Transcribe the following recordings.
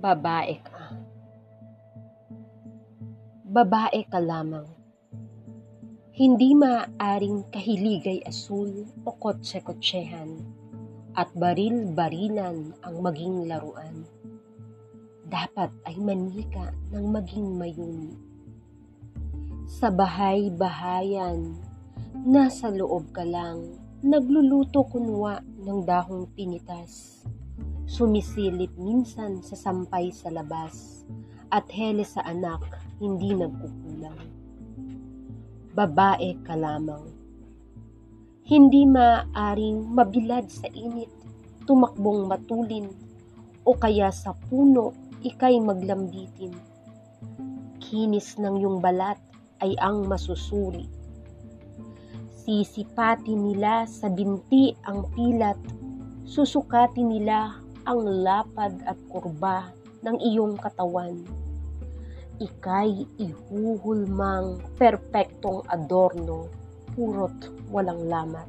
Babae ka. Babae ka lamang. Hindi maaaring kahiligay asul o kotse-kotsehan at baril-barilan ang maging laruan. Dapat ay manika ng maging mayuni. Sa bahay-bahayan, nasa loob ka lang, nagluluto kunwa ng dahong pinitas sumisilip minsan sa sampay sa labas, at hele sa anak hindi nagkukulang. Babae ka lamang. Hindi maaring mabilad sa init, tumakbong matulin, o kaya sa puno ikay maglambitin. Kinis ng yung balat ay ang masusuri. Sisipati nila sa binti ang pilat, susukati nila ang lapad at kurba ng iyong katawan. Ika'y ihuhulmang perpektong adorno, purot walang lamat.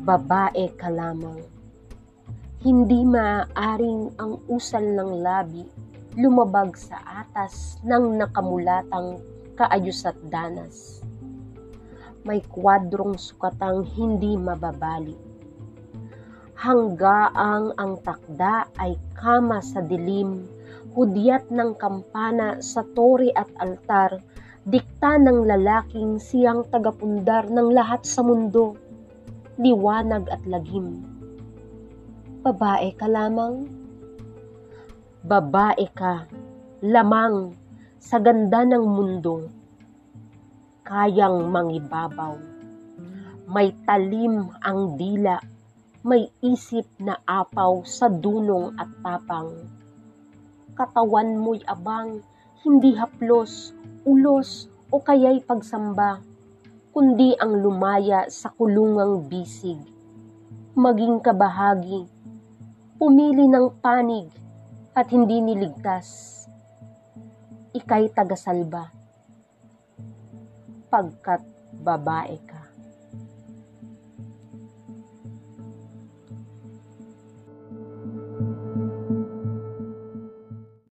Babae ka lamang. Hindi maaaring ang usal ng labi lumabag sa atas ng nakamulatang kaayos at danas. May kwadrong sukatang hindi mababali hanggaang ang takda ay kama sa dilim, hudyat ng kampana sa tori at altar, dikta ng lalaking siyang tagapundar ng lahat sa mundo, liwanag at lagim. Babae ka lamang? Babae ka, lamang sa ganda ng mundo, kayang mangibabaw. May talim ang dila may isip na apaw sa dunong at tapang. Katawan mo'y abang, hindi haplos, ulos o kaya'y pagsamba, kundi ang lumaya sa kulungang bisig. Maging kabahagi, pumili ng panig at hindi niligtas. Ika'y tagasalba, pagkat babae ka.